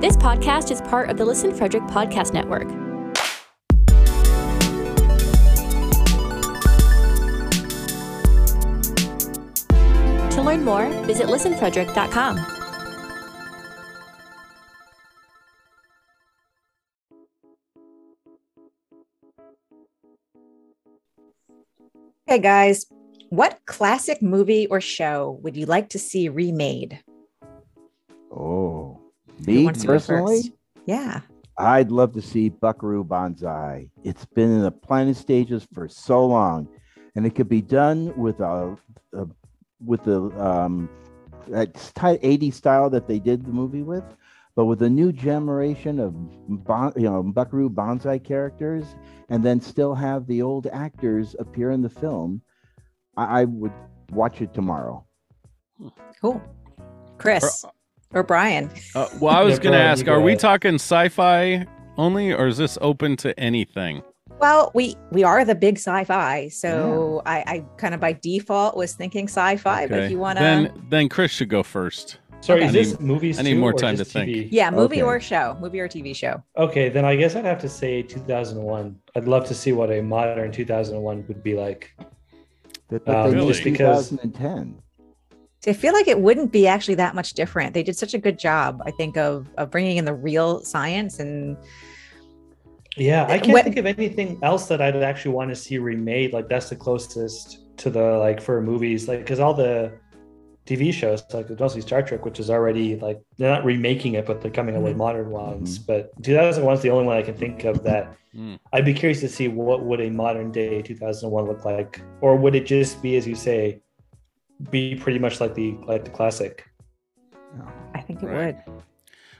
This podcast is part of the Listen Frederick Podcast Network. To learn more, visit listenfrederick.com. Hey guys, what classic movie or show would you like to see remade? Who me wants to go personally. Yeah. I'd love to see Buckaroo Banzai. It's been in the planning stages for so long, and it could be done with a, a with the um, that 80 style that they did the movie with, but with a new generation of bon, you know Buckaroo Banzai characters, and then still have the old actors appear in the film. I, I would watch it tomorrow. Cool. Cris or, Brian? Uh, well, I was going to ask, you go are we talking sci-fi only, or is this open to anything? Well, we we are the big sci-fi, so I, I kind of by default was thinking sci-fi. But if you want to, then then Cris should go first. Sorry, Okay. is I this need- movies? I need too, more time just to think. TV? yeah, movie Okay. or show, movie or TV show. Okay, then I guess I'd have to say 2001. I'd love to see what a modern 2001 would be like. That, that Uh, they really? Just because- 2010. So I feel like it wouldn't be actually that much different. They did such a good job, I think, of of bringing in the real science and Yeah, I can't What- think of anything else that I'd actually want to see remade. Like that's the closest to the like for movies, like because all the TV shows, like mostly Star Trek, which is already like they're not remaking it, but they're coming up with modern ones. But 2001 is the only one I can think of that Mm. I'd be curious to see what would a modern day 2001 look like, or would it just be, as you say, be pretty much like the like the classic? I think it Right. would.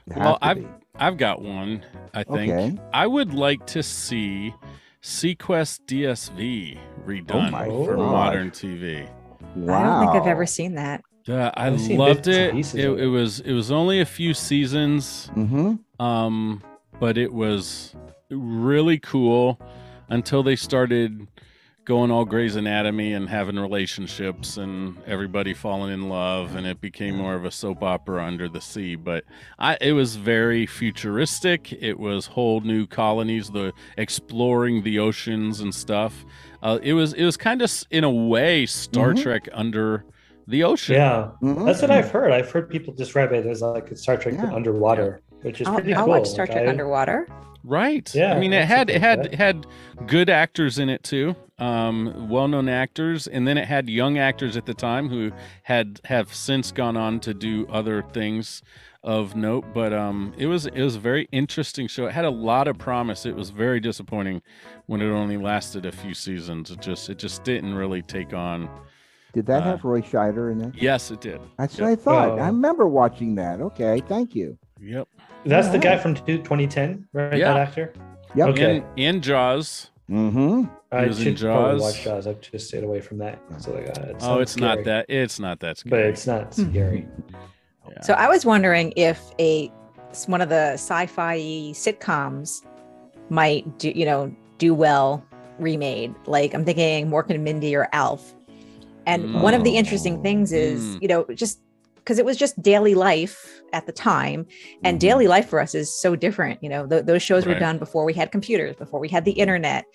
It Well, I've- be. I've got one. I think Okay. I would like to see seaQuest DSV redone my for God. modern TV. Wow. I don't think I've ever seen that. Uh, I I've loved it. It, it. it was it was only a few seasons, Mm-hmm. um, but it was really cool until they started going all Grey's Anatomy and having relationships and everybody falling in love, and it became more of a soap opera under the sea. But I, it was very futuristic. It was whole new colonies, the exploring the oceans and stuff. Uh, it was it was kind of in a way Star Mhm. Trek under the ocean. Yeah, Mhm. that's what I've heard. I've heard people describe it as like a Star Trek Yeah. underwater, which is I'll, pretty I'll cool. watch Star Like, Trek I- Underwater. Right. Yeah, I mean, it had it had like it had good actors in it too, um, well-known actors, and then it had young actors at the time who had have since gone on to do other things of note. But um, it was it was a very interesting show. It had a lot of promise. It was very disappointing when it only lasted a few seasons. It just it just didn't really take on. Did that Uh, have Roy Scheider in it? Yes, it did. That's Yep. what I thought. I Oh. remember watching that. Okay, thank you. Yep. That's the guy from 2010, right? Yeah. That actor. Yep. Okay. And, and Jaws. Mm-hmm. I was in should probably Jaws. watch Jaws. I've just stayed away from that. So like, uh, it oh, sounds it's not that. It's not that scary. but it's not Hmm. scary. Yeah. So I was wondering if a one of the sci-fi sitcoms might do you know do well remade. Like I'm thinking Mork and Mindy or Alf. And one of the interesting things is Mm. you know just because it was just daily life at the time and Mhm. daily life for us is so different you know th- those shows were done before we had computers before we had the internet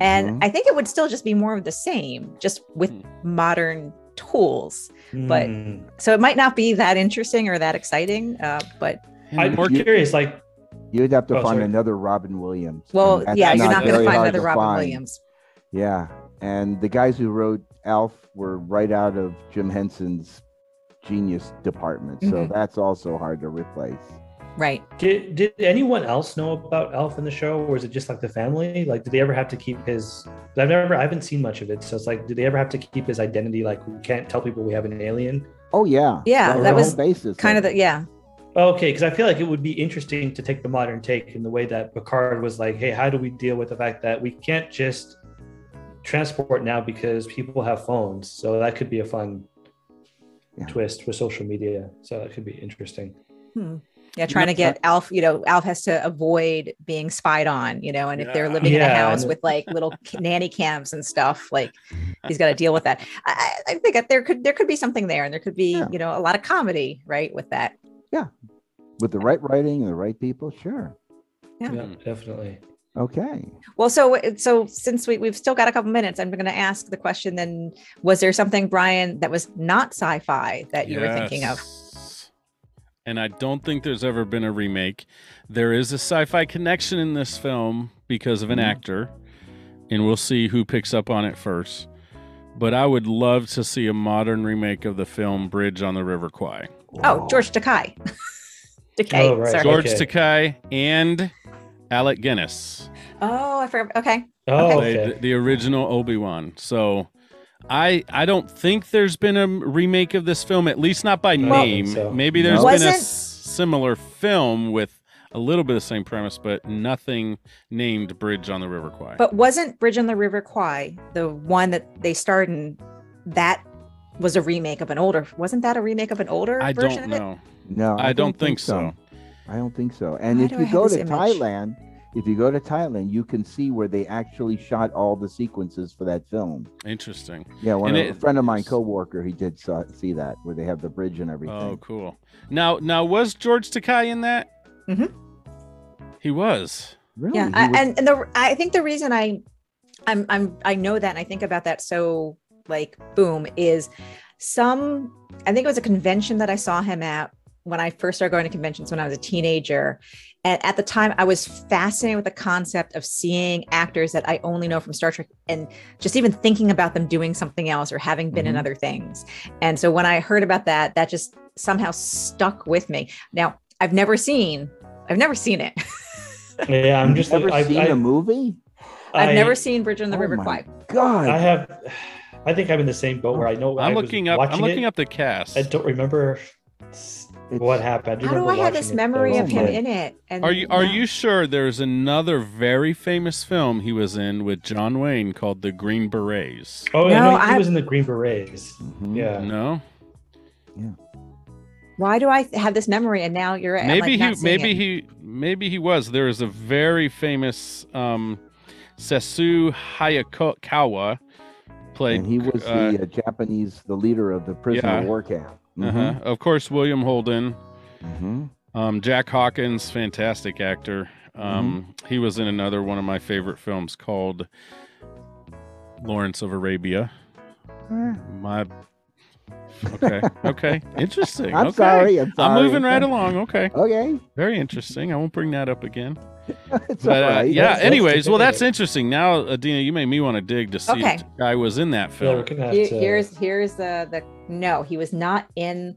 and Mhm. i think it would still just be more of the same just with Mm. modern tools But- Hmm. so it might not be that interesting or that exciting uh, but I'm more You- curious. Like, You'd have to Oh, find sorry. another Robin Williams. well and that's yeah you're not not going to find another to robin find. williams Yeah, and the guys who wrote Alf were right out of Jim Henson's genius department, so Mhm. that's also hard to replace. right did, did anyone else know about Alf in the show, or is it just like the family? Like, did they ever have to keep his? I've never, I haven't seen much of it, so it's like, did they ever have to keep his identity? Like, we can't tell people we have an alien. Oh yeah, Yeah, was that the was basis. kind of the yeah Okay, because I feel like it would be interesting to take the modern take in the way that Picard was like, hey, how do we deal with the fact that we can't just transport now because people have phones? So that could be a fun Yeah. twist with social media. So that could be interesting. Hmm. yeah trying to get alf you know alf has to avoid being spied on you know and if they're Yeah. living in a house with like little nanny cams and stuff like he's got to deal with that I, I I think that there could there could be something there and there could be Yeah. you know a lot of comedy right with that Yeah, with the right writing and the right people, sure. Yeah. Yeah, definitely. Okay. Well, so so since we we've still got a couple minutes, I'm going to ask the question. Then, was there something, Brian, that was not sci-fi that you were thinking of? Yes. And I don't think there's ever been a remake. There is a sci-fi connection in this film because of an Mhm. actor, and we'll see who picks up on it first. But I would love to see a modern remake of the film Bridge on the River Kwai. Oh, George Takei. Takei. Oh, right. Sorry. George Okay. Takei and Alec Guinness Oh, I forgot. Okay. Oh, okay. the, the original Obi-Wan. So I I don't think there's been a remake of this film, at least not by I name. so. Maybe there's No. been a Wasn't- s- similar film with a little bit of the same premise, but nothing named Bridge on the River Kwai. But wasn't Bridge on the River Kwai the one that they starred in? That was a remake of an older. Wasn't that a remake of an older I version don't of it? know. No, I, don't think so. I don't think so. And Why if do I you go to? Thailand, if you go to Thailand, you can see where they actually shot all the sequences for that film. Interesting. Yeah, one of, it- a friend of mine, co-worker, he did saw, see that where they have the bridge and everything. Oh, cool. Now, now was George Takei in that? Mhm. He was. really? Yeah, I, was- and and the I think the reason I, I'm I'm I know that and I think about that so like boom is some I think it was a convention that I saw him at when I first started going to conventions when I was a teenager. And at the time, I was fascinated with the concept of seeing actors that I only know from Star Trek and just even thinking about them doing something else or having been in Mhm. other things. And so when I heard about that, that just somehow stuck with me. Now, I've never seen, I've never seen it. Yeah, I'm You've just. never I, seen I, the movie? I've I- never seen Bridge on the Oh River my Kwai. God, I have. I think I'm in the same boat where I know. I'm I looking up. I'm looking it. up the cast. I don't remember It's- what happened. I How do I have this memory of him in it? And Are you are no. you sure there's another very famous film he was in with John Wayne called The Green Berets? Oh, No, I know he I- was in the Green Berets. Mhm. Yeah. No, Yeah. Why do I have this memory? And now you're I'm, maybe like, he not maybe it. he maybe he was. There is a very famous um, Sessue Hayakawa played. And he was uh, the uh, Japanese, the leader of the prisoner Yeah. war camp. Uh-huh. Of course, William Holden. hmm Um, Jack Hawkins, fantastic actor. Um, He was in another one of my favorite films called Lawrence of Arabia. My okay, okay, interesting. I'm okay. sorry. I'm sorry. I'm moving right along. Okay, Okay. very interesting. I won't bring that up again. it's But all uh, yeah. That's- that's anyways, well, that's interesting. Now, Adeena, you made me want to dig to see Okay. if the guy was in that film. we're gonna Here- to. here's here's the the no he was not in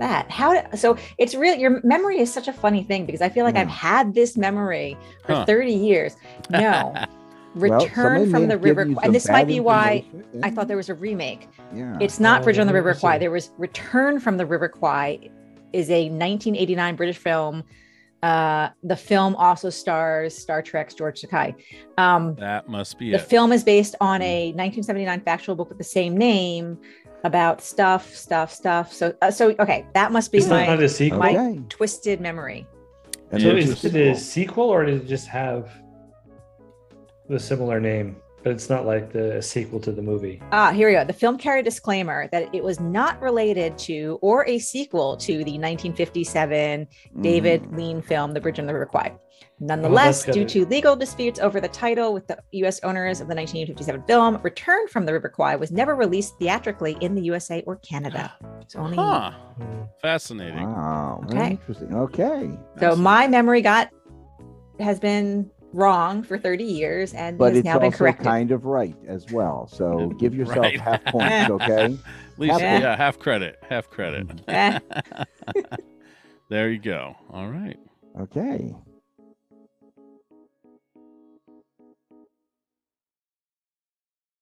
that how did, so it's real your memory is such a funny thing because i feel like Yeah. i've had this memory for Huh. 30 years no Well, return somebody from the river Kwai- and this might be why information. i thought there was a remake Yeah. it's not Oh, bridge on the river me kwai there was return from the river kwai is a 1989 british film uh the film also stars star trek's george takei um That must be the it. film is based on a 1979 factual book with the same name about stuff, stuff, stuff. So, uh, so okay, that must be Is that my not a sequel? my- Okay. twisted memory. And so is it a sequel. sequel or did it just have the similar name? But it's not like the sequel to the movie. Ah, here we go. The film carried a disclaimer that it was not related to or a sequel to the 1957 David Mhm. Lean film, The Bridge on the River Kwai. Nonetheless, that's due to legal disputes over the title with the U.S. owners of the 1957 film, Return from the River Kwai was never released theatrically in the USA or Canada. It's only Huh. Hmm. Fascinating. Wow. Okay. Interesting. Okay. So my memory got has been wrong for 30 years and But has it's now been corrected. kind of right as well. So give yourself Right. half points, okay? At least, Yeah. yeah, half credit. Half credit. Eh. there you go. All right. Okay.